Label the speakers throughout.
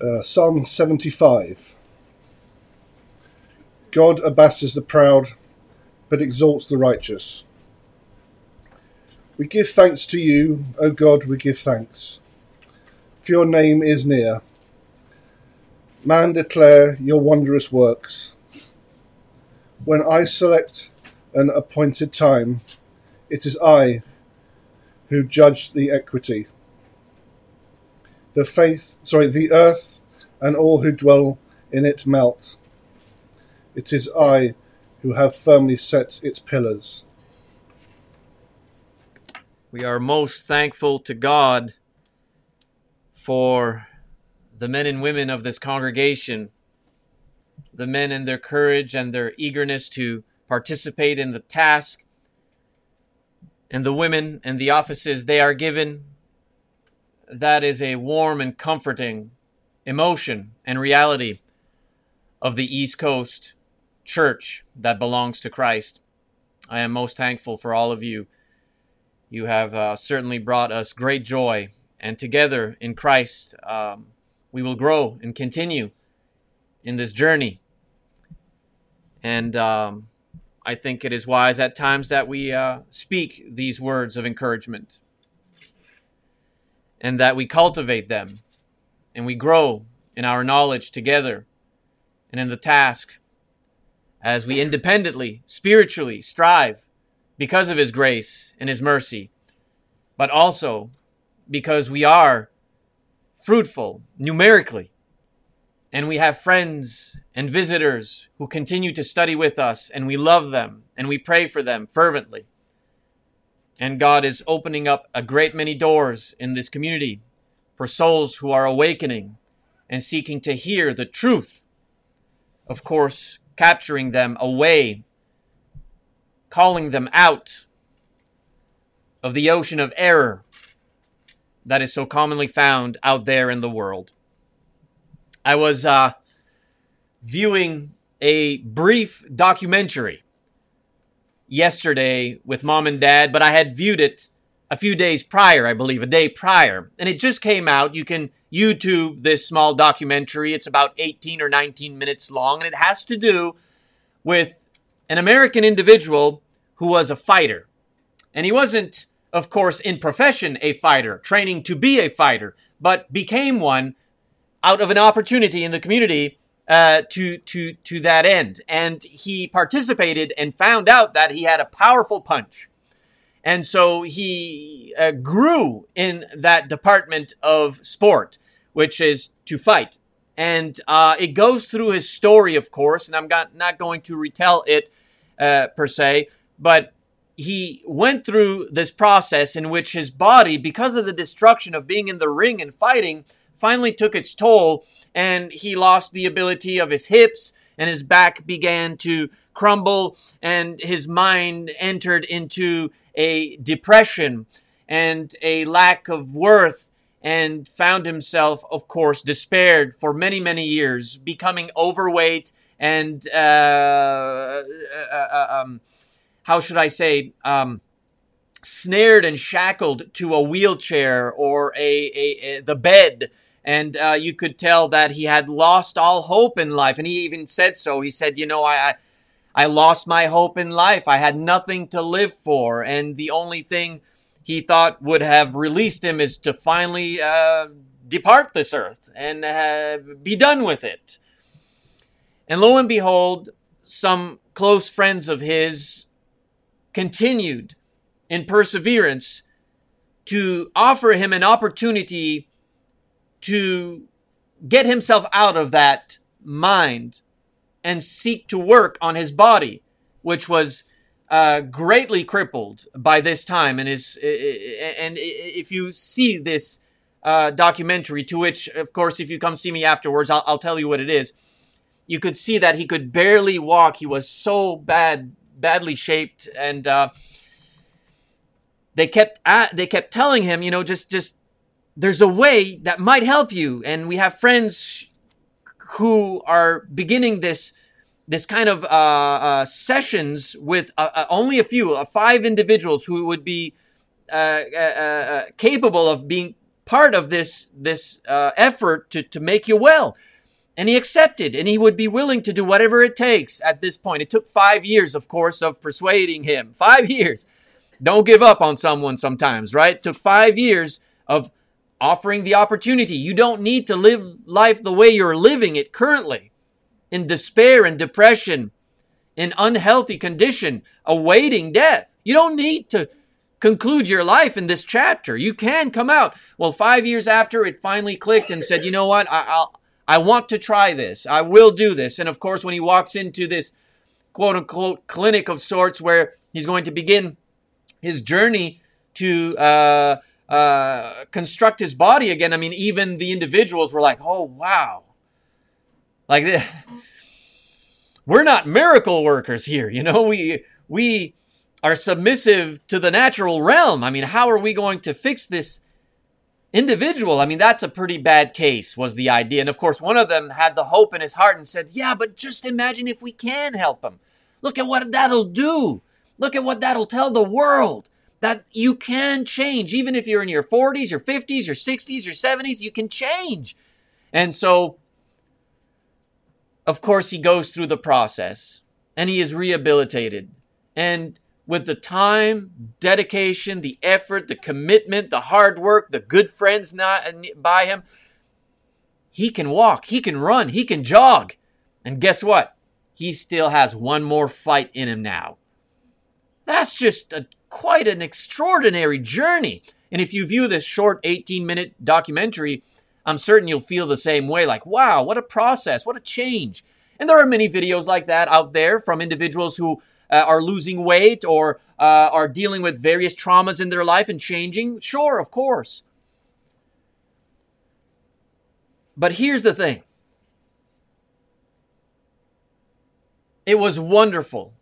Speaker 1: Uh, Psalm 75. God abases the proud, but exalts the righteous. We give thanks to you, O God, we give thanks. For your name is near. Man, declare your wondrous works. When I select an appointed time, it is I who judge the equity. The faith, sorry, the earth and all who dwell in it melt. It is I who have firmly set its pillars.
Speaker 2: We are most thankful to God for the men and women of this congregation, the men and their courage and their eagerness to participate in the task, and the women and the offices they are given. That is a warm and comforting emotion and reality of the East Coast church that belongs to Christ. I am most thankful for all of you. You have uh, certainly brought us great joy, and together in Christ, um, we will grow and continue in this journey. And um, I think it is wise at times that we uh, speak these words of encouragement and that we cultivate them and we grow in our knowledge together and in the task as we independently, spiritually strive because of His grace and His mercy, but also because we are fruitful numerically. And we have friends and visitors who continue to study with us, and we love them and we pray for them fervently. And God is opening up a great many doors in this community for souls who are awakening and seeking to hear the truth. Of course, capturing them away, calling them out of the ocean of error that is so commonly found out there in the world. I was uh, viewing a brief documentary yesterday with mom and dad, but I had viewed it a few days prior, I believe, a day prior, and it just came out. You can YouTube this small documentary. It's about 18 or 19 minutes long, and it has to do with an American individual who was a fighter. And he wasn't of course, in profession, a fighter, training to be a fighter, but became one out of an opportunity in the community uh, to to to that end. And he participated and found out that he had a powerful punch, and so he uh, grew in that department of sport, which is to fight. And uh, it goes through his story, of course, and I'm not not going to retell it uh, per se, but he went through this process in which his body, because of the destruction of being in the ring and fighting, finally took its toll and he lost the ability of his hips and his back began to crumble and his mind entered into a depression and a lack of worth and found himself, of course, despaired for many, many years, becoming overweight and uh, uh, uh, uh um, how should I say, um, snared and shackled to a wheelchair or a, a, a the bed. And uh, you could tell that he had lost all hope in life. And he even said so. He said, You know, I, I, I lost my hope in life. I had nothing to live for. And the only thing he thought would have released him is to finally uh, depart this earth and uh, be done with it. And lo and behold, some close friends of his continued in perseverance to offer him an opportunity to get himself out of that mind and seek to work on his body, which was uh, greatly crippled by this time. And is and if you see this uh, documentary, to which, of course, if you come see me afterwards, I'll, I'll tell you what it is. You could see that he could barely walk. He was so bad badly shaped, and uh, they kept at, they kept telling him, you know, just just there's a way that might help you, and we have friends who are beginning this this kind of uh, uh, sessions with uh, uh only a few, uh, five individuals who would be uh, capable of being part of this this effort to to make you well. And he accepted, and he would be willing to do whatever it takes at this point. It took five years, of course, of persuading him. Five years. Don't give up on someone sometimes, right? It took five years of offering the opportunity. You don't need to live life the way you're living it currently in despair and depression, in unhealthy condition, awaiting death. You don't need to conclude your life in this chapter. You can come out. Well, five years after it finally clicked and said, you know what? I, I'll, I want to try this. I will do this. And of course, when he walks into this quote unquote clinic of sorts where he's going to begin his journey to uh, uh, construct his body again, I mean, even the individuals were like, oh, wow. Like, we're not miracle workers here. You know, we, we, are submissive to the natural realm. I mean, how are we going to fix this individual. I mean, that's a pretty bad case, was the idea. And of course, one of them had the hope in his heart and said, Yeah, but just imagine if we can help him. Look at what that'll do. Look at what that'll tell the world that you can change. Even if you're in your 40s, your 50s, your 60s, your 70s, you can change. And so, of course, he goes through the process and he is rehabilitated. And with the time, dedication, the effort, the commitment, the hard work, the good friends not uh, by him, he can walk, he can run, he can jog. And guess what? He still has one more fight in him now. That's just a, quite an extraordinary journey. And if you view this short 18 minute documentary, I'm certain you'll feel the same way like, wow, what a process, what a change. And there are many videos like that out there from individuals who uh, are losing weight or uh, are dealing with various traumas in their life and changing? Sure, of course. But here's the thing it was wonderful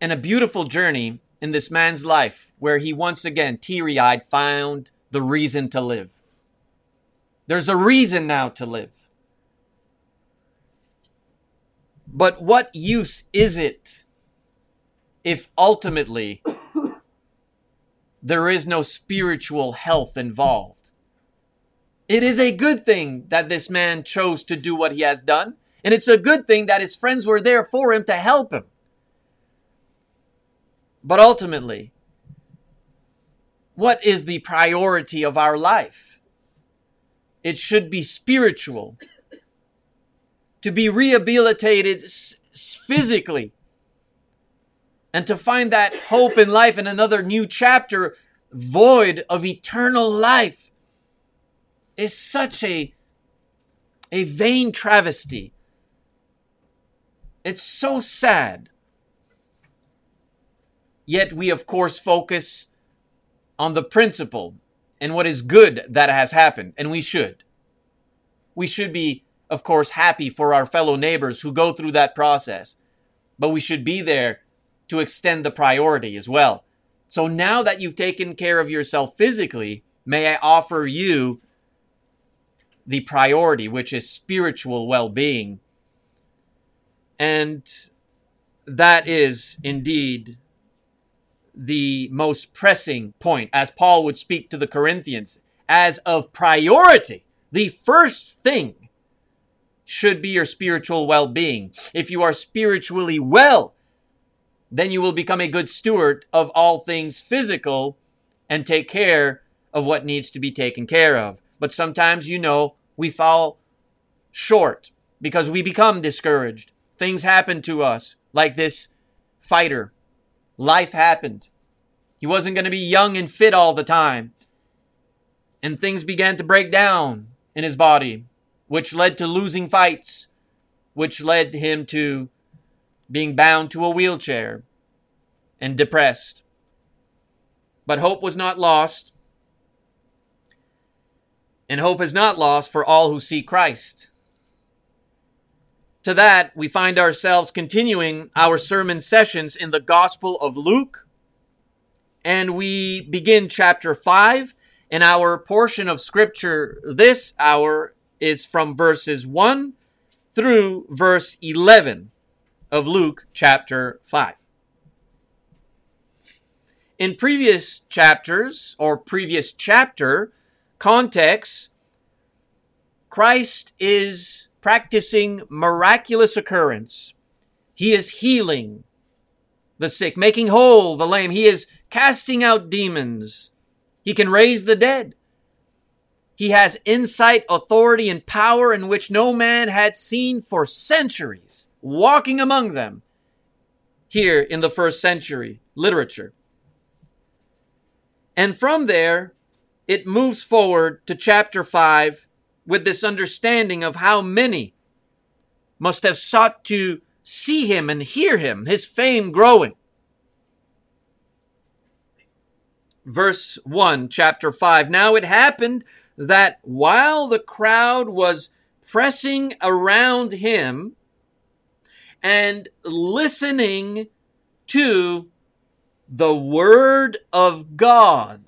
Speaker 2: and a beautiful journey in this man's life where he once again, teary eyed, found the reason to live. There's a reason now to live. But what use is it if ultimately there is no spiritual health involved. It is a good thing that this man chose to do what he has done, and it's a good thing that his friends were there for him to help him. But ultimately, what is the priority of our life? It should be spiritual. To be rehabilitated physically and to find that hope in life in another new chapter void of eternal life is such a a vain travesty it's so sad yet we of course focus on the principle and what is good that has happened and we should we should be of course happy for our fellow neighbors who go through that process but we should be there to extend the priority as well. So now that you've taken care of yourself physically, may I offer you the priority, which is spiritual well being. And that is indeed the most pressing point, as Paul would speak to the Corinthians, as of priority. The first thing should be your spiritual well being. If you are spiritually well, then you will become a good steward of all things physical and take care of what needs to be taken care of. But sometimes, you know, we fall short because we become discouraged. Things happen to us, like this fighter. Life happened. He wasn't going to be young and fit all the time. And things began to break down in his body, which led to losing fights, which led him to being bound to a wheelchair and depressed. But hope was not lost. And hope is not lost for all who seek Christ. To that, we find ourselves continuing our sermon sessions in the Gospel of Luke. And we begin chapter 5. And our portion of Scripture this hour is from verses 1 through verse 11 of Luke chapter 5. In previous chapters or previous chapter, context, Christ is practicing miraculous occurrence. He is healing the sick, making whole the lame. He is casting out demons. He can raise the dead. He has insight, authority, and power in which no man had seen for centuries, walking among them here in the first century literature. And from there, it moves forward to chapter 5 with this understanding of how many must have sought to see him and hear him, his fame growing. Verse 1, chapter 5. Now it happened that while the crowd was pressing around him and listening to the word of God,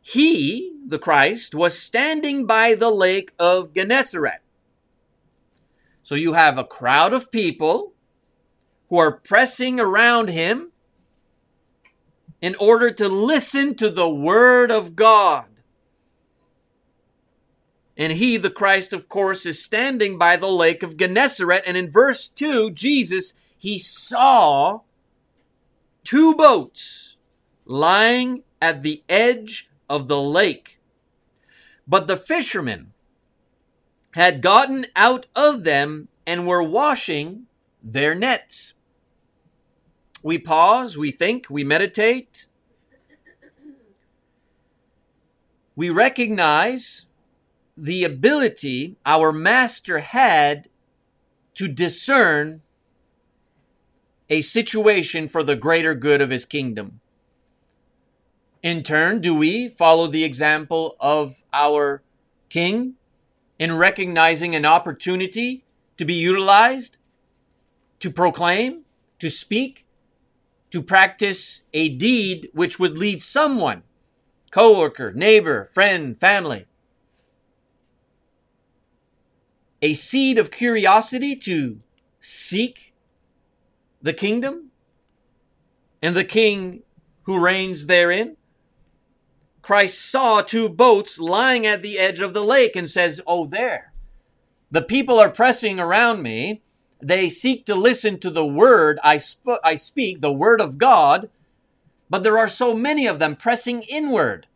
Speaker 2: he, the Christ, was standing by the lake of Gennesaret. So you have a crowd of people who are pressing around him in order to listen to the Word of God. And he, the Christ, of course, is standing by the lake of Gennesaret. And in verse 2, Jesus, he saw two boats lying at the edge of the lake. But the fishermen had gotten out of them and were washing their nets we pause, we think, we meditate. We recognize the ability our master had to discern a situation for the greater good of his kingdom. In turn, do we follow the example of our king in recognizing an opportunity to be utilized, to proclaim, to speak, to practice a deed which would lead someone, coworker, neighbor, friend, family, a seed of curiosity to seek the kingdom and the king who reigns therein. Christ saw two boats lying at the edge of the lake and says, Oh, there. The people are pressing around me they seek to listen to the word I, sp- I speak, the word of God, but there are so many of them pressing inward.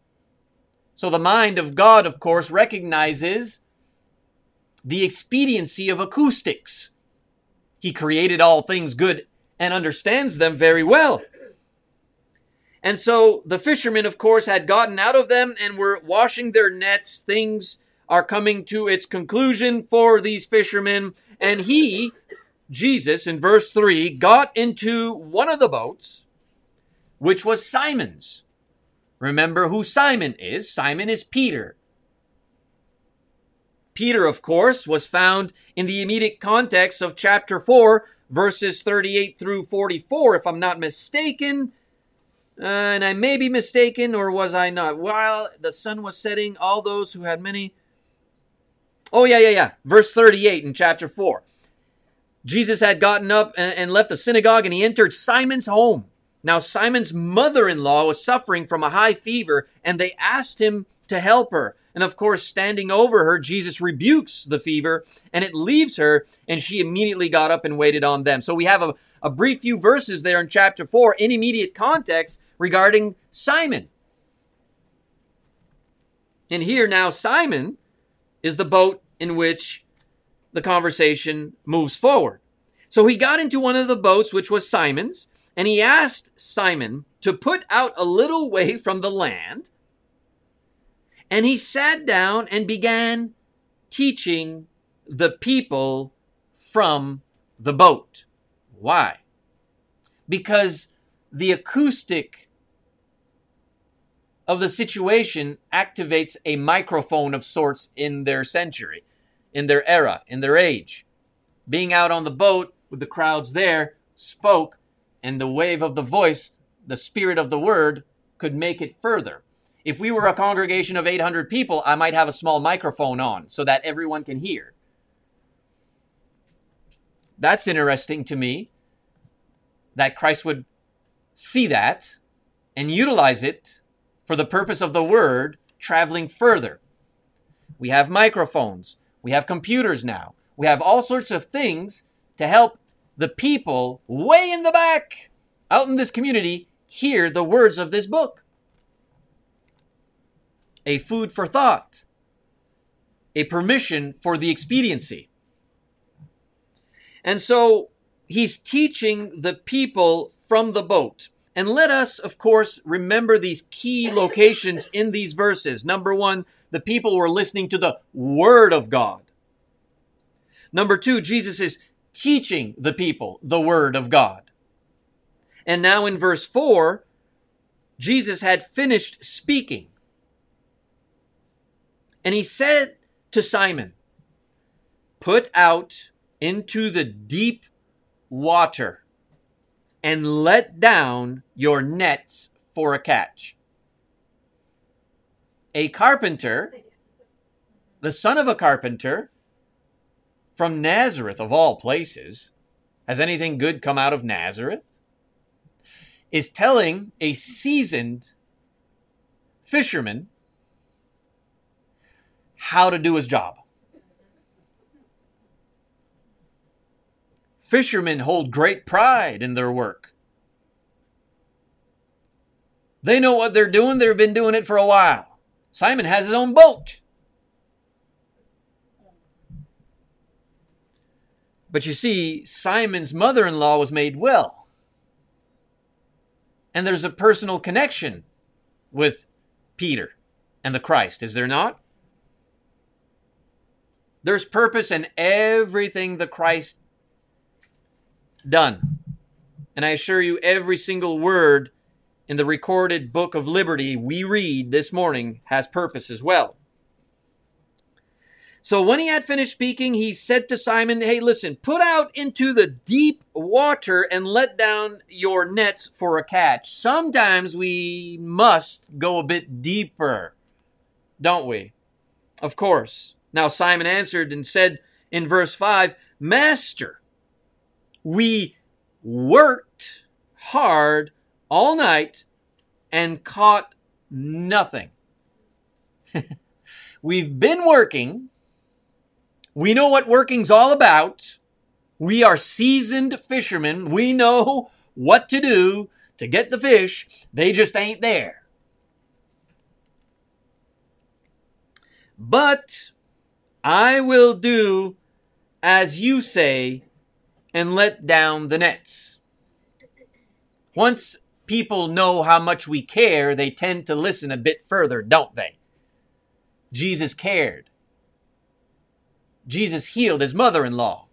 Speaker 2: So the mind of God, of course, recognizes the expediency of acoustics. He created all things good and understands them very well. And so the fishermen, of course, had gotten out of them and were washing their nets. Things are coming to its conclusion for these fishermen. And he Jesus, in verse 3, got into one of the boats, which was Simon's. Remember who Simon is. Simon is Peter. Peter, of course, was found in the immediate context of chapter 4, verses 38 through 44, if I'm not mistaken. Uh, and I may be mistaken, or was I not? While the sun was setting, all those who had many. Oh, yeah, yeah, yeah. Verse 38 in chapter 4. Jesus had gotten up and left the synagogue and he entered Simon's home. Now, Simon's mother in law was suffering from a high fever, and they asked him to help her. And of course, standing over her, Jesus rebukes the fever and it leaves her, and she immediately got up and waited on them. So we have a, a brief few verses there in chapter 4 in immediate context regarding Simon. And here now, Simon is the boat in which the conversation moves forward. So he got into one of the boats, which was Simon's, and he asked Simon to put out a little way from the land. And he sat down and began teaching the people from the boat. Why? Because the acoustic of the situation activates a microphone of sorts in their century in their era, in their age. Being out on the boat with the crowds there spoke, and the wave of the voice, the spirit of the word, could make it further. If we were a congregation of 800 people, I might have a small microphone on so that everyone can hear. That's interesting to me that Christ would see that and utilize it for the purpose of the word traveling further. We have microphones. We have computers now. We have all sorts of things to help the people way in the back out in this community hear the words of this book. A food for thought, a permission for the expediency. And so he's teaching the people from the boat. And let us, of course, remember these key locations in these verses. Number one, the people were listening to the Word of God. Number two, Jesus is teaching the people the Word of God. And now in verse 4, Jesus had finished speaking. And he said to Simon, Put out into the deep water and let down your nets for a catch. A carpenter, the son of a carpenter, from Nazareth of all places, has anything good come out of Nazareth? Is telling a seasoned fisherman how to do his job. Fishermen hold great pride in their work. They know what they're doing, they've been doing it for a while. Simon has his own boat. But you see, Simon's mother in law was made well. And there's a personal connection with Peter and the Christ, is there not? There's purpose in everything the Christ done. And I assure you, every single word in the recorded book of liberty we read this morning has purpose as well. So when he had finished speaking, he said to Simon, Hey, listen, put out into the deep water and let down your nets for a catch. Sometimes we must go a bit deeper, don't we? Of course. Now Simon answered and said in verse 5, Master, we worked hard all night and caught nothing. We've been working. We know what working's all about. We are seasoned fishermen. We know what to do to get the fish. They just ain't there. But I will do as you say and let down the nets. Once people know how much we care, they tend to listen a bit further, don't they? Jesus cared. Jesus healed his mother in law.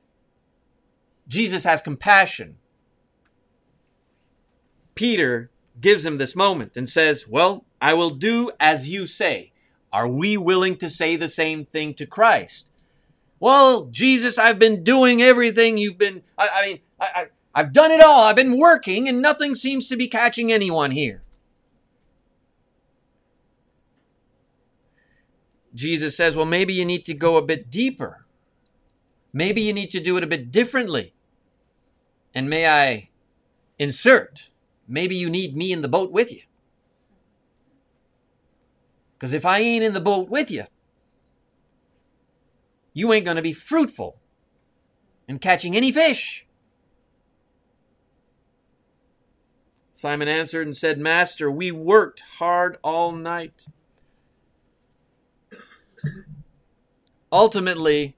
Speaker 2: Jesus has compassion. Peter gives him this moment and says, Well, I will do as you say. Are we willing to say the same thing to Christ? Well, Jesus, I've been doing everything you've been, I, I mean, I, I, I've done it all. I've been working and nothing seems to be catching anyone here. Jesus says, well, maybe you need to go a bit deeper. Maybe you need to do it a bit differently. And may I insert, maybe you need me in the boat with you. Because if I ain't in the boat with you, you ain't going to be fruitful in catching any fish. Simon answered and said, Master, we worked hard all night. Ultimately,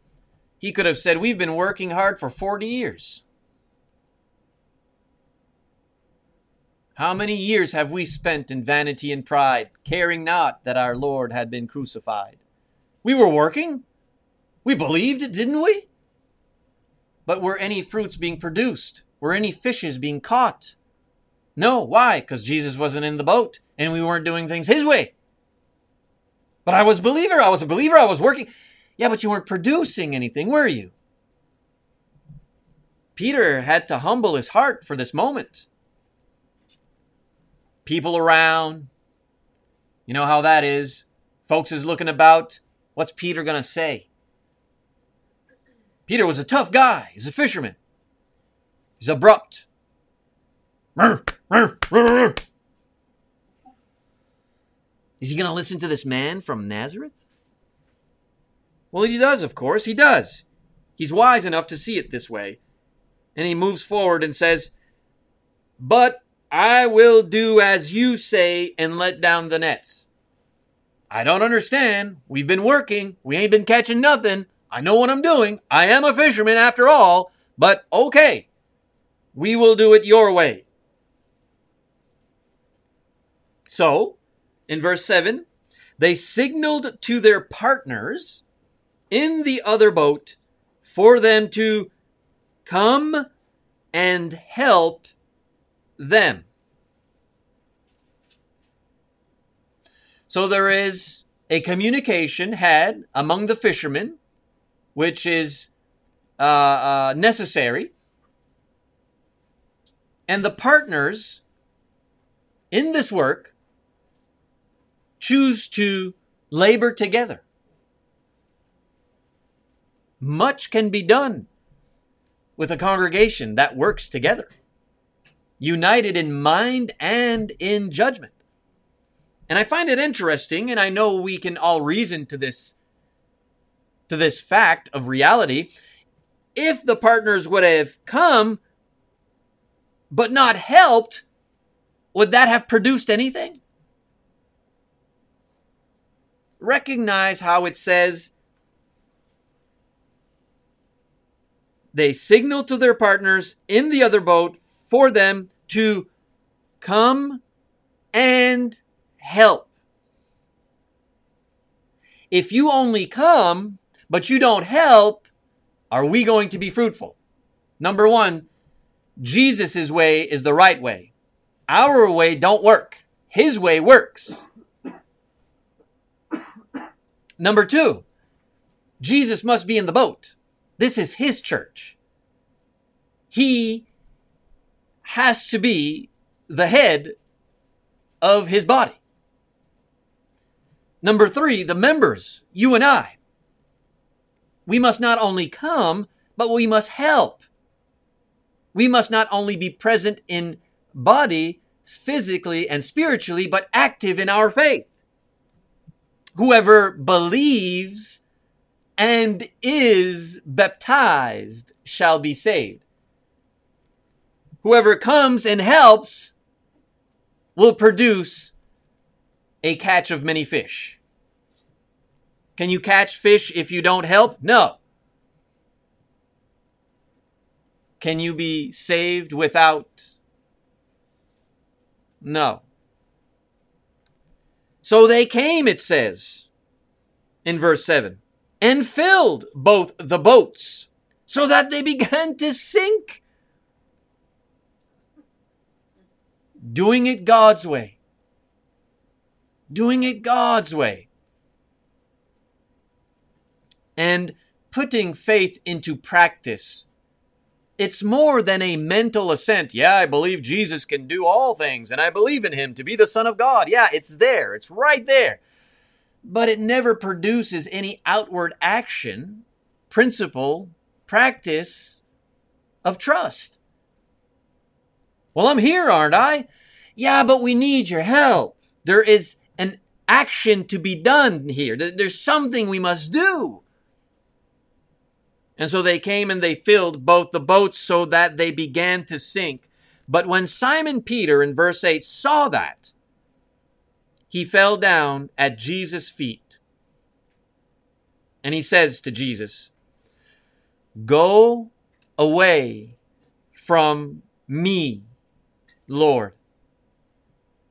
Speaker 2: he could have said, We've been working hard for 40 years. How many years have we spent in vanity and pride, caring not that our Lord had been crucified? We were working. We believed it, didn't we? But were any fruits being produced? Were any fishes being caught? No. Why? Because Jesus wasn't in the boat and we weren't doing things his way. But I was a believer. I was a believer. I was working. Yeah, but you weren't producing anything, were you? Peter had to humble his heart for this moment. People around. You know how that is. Folks is looking about. What's Peter going to say? Peter was a tough guy. He's a fisherman. He's abrupt. Is he going to listen to this man from Nazareth? Well, he does, of course. He does. He's wise enough to see it this way. And he moves forward and says, But I will do as you say and let down the nets. I don't understand. We've been working. We ain't been catching nothing. I know what I'm doing. I am a fisherman after all. But okay, we will do it your way. So, in verse 7, they signaled to their partners in the other boat for them to come and help them. So there is a communication had among the fishermen, which is uh, uh, necessary. And the partners in this work choose to labor together. Much can be done with a congregation that works together, united in mind and in judgment. And I find it interesting, and I know we can all reason to this to this fact of reality. If the partners would have come but not helped, would that have produced anything? Recognize how it says they signal to their partners in the other boat for them to come and help. If you only come, but you don't help, are we going to be fruitful? Number one, Jesus' way is the right way. Our way don't work. His way works. Number two, Jesus must be in the boat. This is his church. He has to be the head of his body. Number three, the members, you and I. We must not only come, but we must help. We must not only be present in body, physically and spiritually, but active in our faith. Whoever believes and is baptized shall be saved. Whoever comes and helps will produce a catch of many fish. Can you catch fish if you don't help? No. Can you be saved without? No. So they came, it says in verse 7, and filled both the boats so that they began to sink. Doing it God's way. Doing it God's way. And putting faith into practice it's more than a mental assent. Yeah, I believe Jesus can do all things, and I believe in him to be the Son of God. Yeah, it's there, it's right there. But it never produces any outward action, principle, practice of trust. Well, I'm here, aren't I? Yeah, but we need your help. There is an action to be done here. There's something we must do. And so they came and they filled both the boats so that they began to sink. But when Simon Peter in verse 8 saw that, he fell down at Jesus' feet. And he says to Jesus, Go away from me, Lord,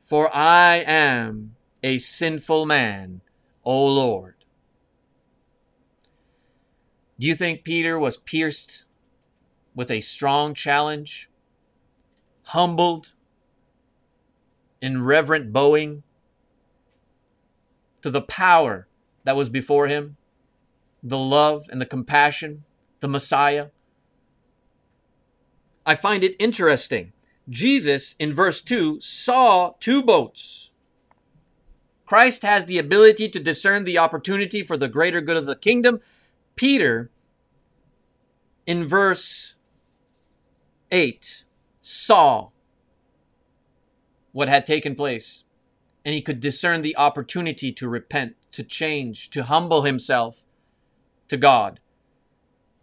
Speaker 2: for I am a sinful man, O Lord. Do you think Peter was pierced with a strong challenge, humbled in reverent bowing to the power that was before him, the love and the compassion, the Messiah? I find it interesting. Jesus, in verse 2, saw two boats. Christ has the ability to discern the opportunity for the greater good of the kingdom Peter, in verse 8, saw what had taken place. and he could discern the opportunity to repent, to change, to humble himself to God.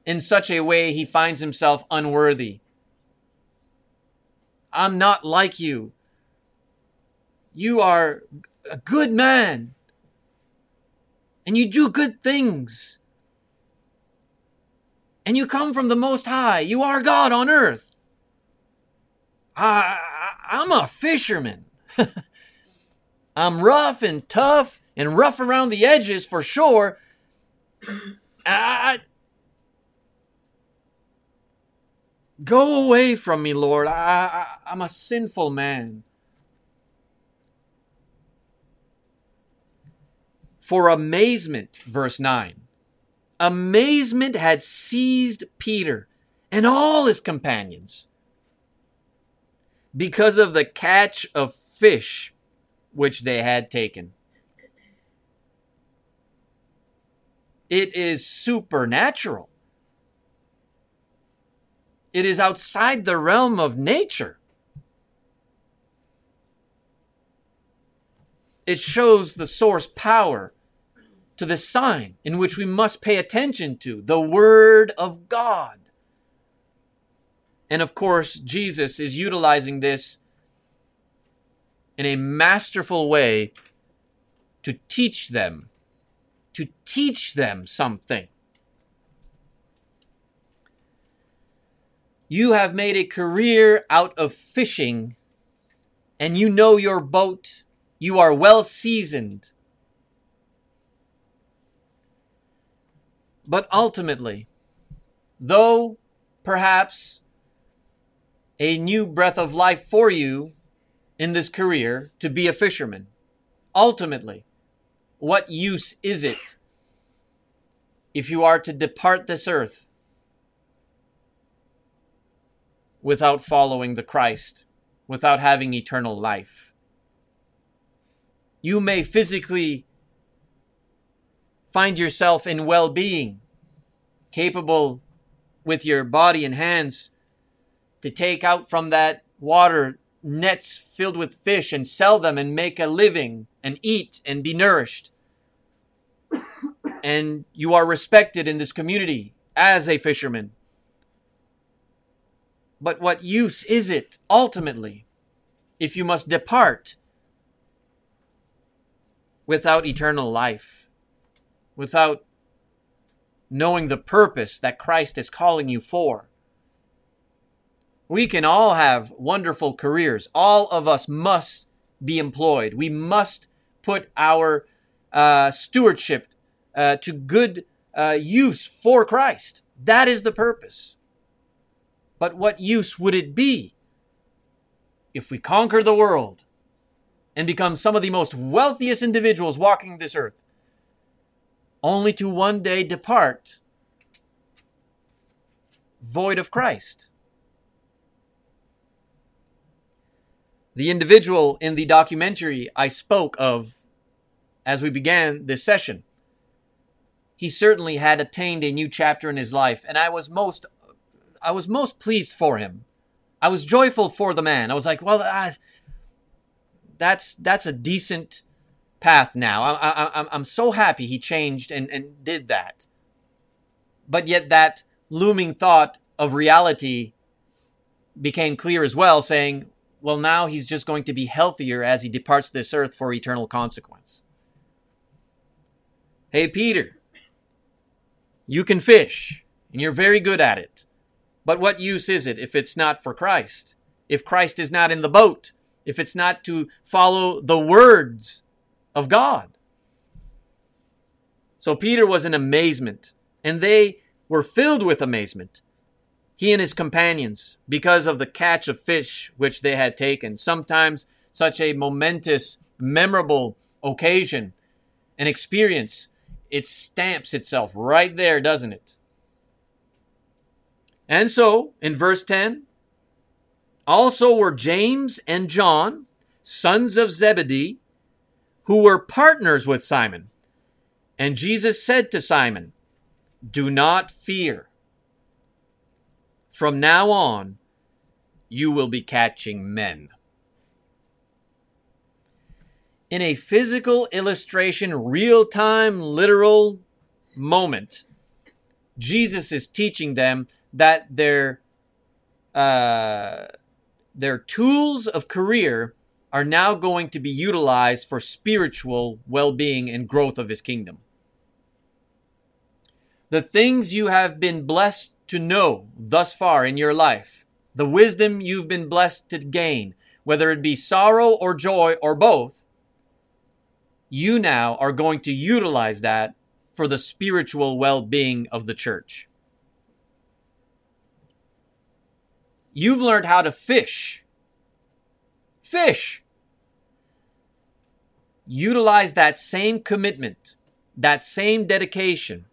Speaker 2: In such a way, he finds himself unworthy. I'm not like you. You are a good man, and you do good things, and you come from the Most High. You are God on earth. I, I I'm a fisherman. I'm rough and tough and rough around the edges for sure. I, go away from me, Lord. I, I, I'm a sinful man. For amazement, verse 9. Amazement had seized Peter and all his companions because of the catch of fish which they had taken. It is supernatural. It is outside the realm of nature. It shows the source power to the sign in which we must pay attention to the Word of God. And of course, Jesus is utilizing this in a masterful way to teach them, to teach them something. You have made a career out of fishing, and you know your boat. You are well seasoned. But ultimately, though perhaps a new breath of life for you in this career to be a fisherman. Ultimately, what use is it if you are to depart this earth without following the Christ, without having eternal life? You may physically find yourself in well being, capable with your body and hands to take out from that water nets filled with fish and sell them and make a living and eat and be nourished. And you are respected in this community as a fisherman. But what use is it ultimately if you must depart without eternal life, without knowing the purpose that Christ is calling you for? We can all have wonderful careers. All of us must be employed. We must put our uh, stewardship uh, to good uh, use for Christ. That is the purpose. But what use would it be if we conquer the world and become some of the most wealthiest individuals walking this earth, only to one day depart void of Christ? The individual in the documentary I spoke of as we began this session, he certainly had attained a new chapter in his life, and I was most I was most pleased for him. I was joyful for the man. I was like, well, I, that's that's a decent path now. I, I, I'm I'm so happy he changed and and did that. But yet that looming thought of reality became clear as well, saying, well, now he's just going to be healthier as he departs this earth for eternal consequence. Hey, Peter, you can fish, and you're very good at it. But what use is it if it's not for Christ? If Christ is not in the boat? If it's not to follow the words of God? So Peter was in amazement, and they were filled with amazement he and his companions, because of the catch of fish which they had taken. Sometimes such a momentous, memorable occasion, an experience, it stamps itself right there, doesn't it? And so, in verse 10, also were James and John, sons of Zebedee, who were partners with Simon. And Jesus said to Simon, Do not fear. From now on, you will be catching men. in a physical illustration, real time, literal moment, Jesus is teaching them that their uh, their tools of career are now going to be utilized for spiritual well-being and growth of his kingdom. The things you have been blessed to know thus far in your life, the wisdom you've been blessed to gain, whether it be sorrow or joy or both, you now are going to utilize that for the spiritual well being of the church. You've learned how to fish. Fish. Utilize that same commitment, that same dedication,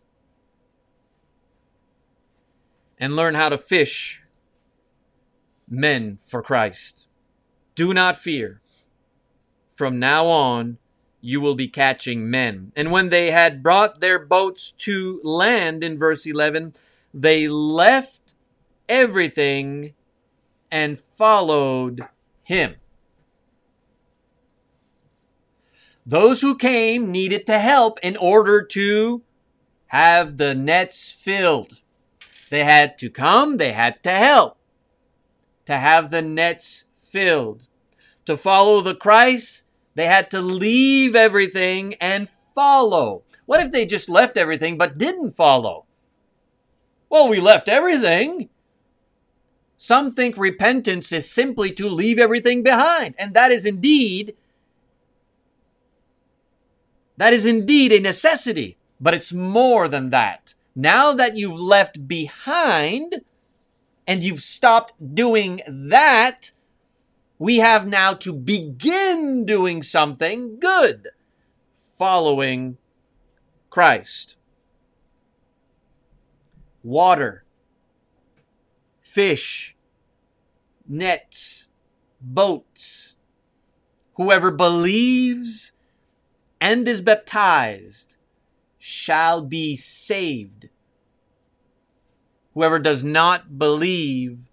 Speaker 2: and learn how to fish men for Christ. Do not fear. From now on, you will be catching men. And when they had brought their boats to land in verse 11, they left everything and followed him. Those who came needed to help in order to have the nets filled. They had to come, they had to help to have the nets filled. To follow the Christ, they had to leave everything and follow. What if they just left everything but didn't follow? Well, we left everything. Some think repentance is simply to leave everything behind, and that is indeed that is indeed a necessity, but it's more than that. Now that you've left behind and you've stopped doing that, we have now to begin doing something good, following Christ. Water, fish, nets, boats. Whoever believes and is baptized shall be saved. Whoever does not believe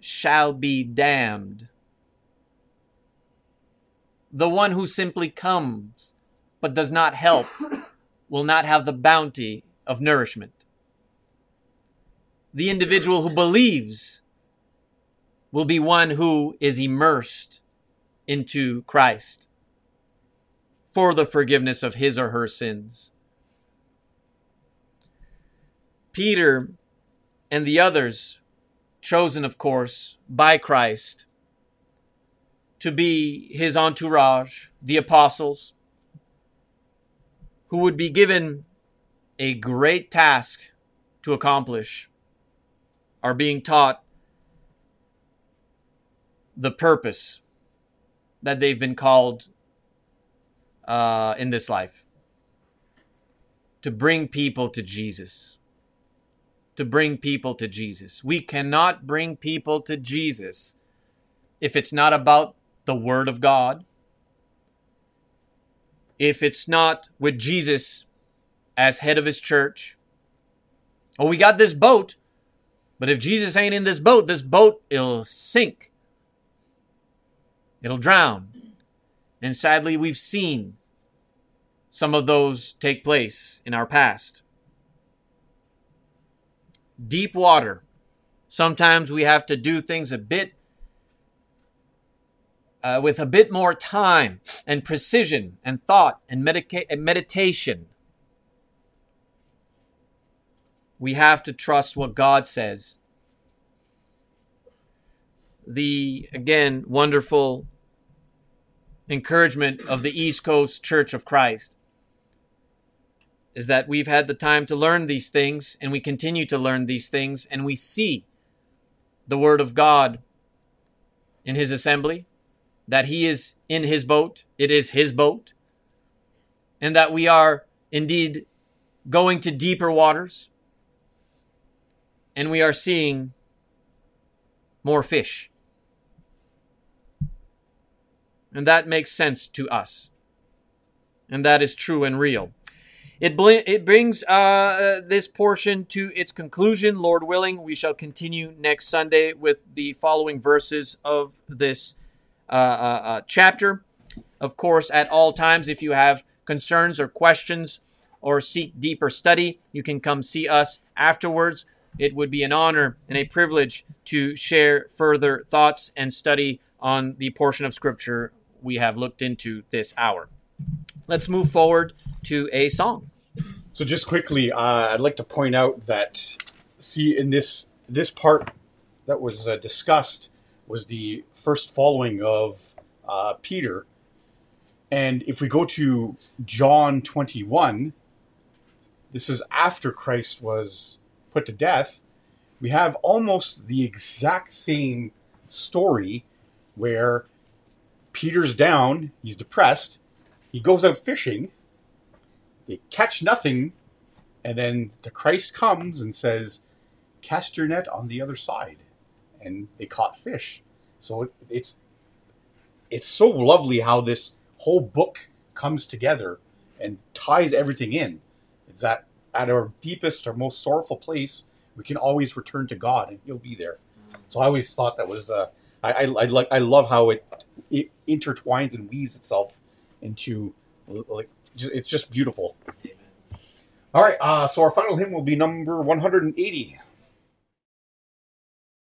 Speaker 2: shall be damned the one who simply comes but does not help will not have the bounty of nourishment. The individual who believes will be one who is immersed into Christ for the forgiveness of his or her sins. Peter and the others, chosen, of course, by Christ, to be his entourage, the apostles, who would be given a great task to accomplish, are being taught the purpose that they've been called uh, in this life to bring people to Jesus. To bring people to Jesus. We cannot bring people to Jesus if it's not about the Word of God, if it's not with Jesus as head of his church, oh, we got this boat, but if Jesus ain't in this boat, this boat it'll sink. It'll drown. And sadly, we've seen some of those take place in our past. Deep water. Sometimes we have to do things a bit uh, with a bit more time and precision and thought and, medica- and meditation. We have to trust what God says. The, again, wonderful encouragement of the East Coast Church of Christ is that we've had the time to learn these things and we continue to learn these things and we see the Word of God in His assembly that he is in his boat, it is his boat, and that we are indeed going to deeper waters, and we are seeing more fish. And that makes sense to us. And that is true and real. It, bl- it brings uh, this portion to its conclusion. Lord willing, we shall continue next Sunday with the following verses of this uh, uh, uh, chapter. Of course, at all times, if you have concerns or questions or seek deeper study, you can come see us afterwards. It would be an honor and a privilege to share further thoughts and study on the portion of Scripture we have looked into this hour. Let's move forward to a song.
Speaker 3: So just quickly, uh, I'd like to point out that see in this this part that was uh, discussed was the first following of uh, Peter, and if we go to John twenty one, this is after Christ was put to death. We have almost the exact same story where Peter's down, he's depressed, he goes out fishing, they catch nothing, and then the Christ comes and says, Cast your net on the other side. And they caught fish. So it, it's it's so lovely how this whole book comes together and ties everything in. It's that at our deepest or most sorrowful place, we can always return to God and He'll be there. So I always thought that was uh, I, I, I like I love how it it intertwines and weaves itself into like it's just beautiful. All right, uh, so our final hymn will be number 180.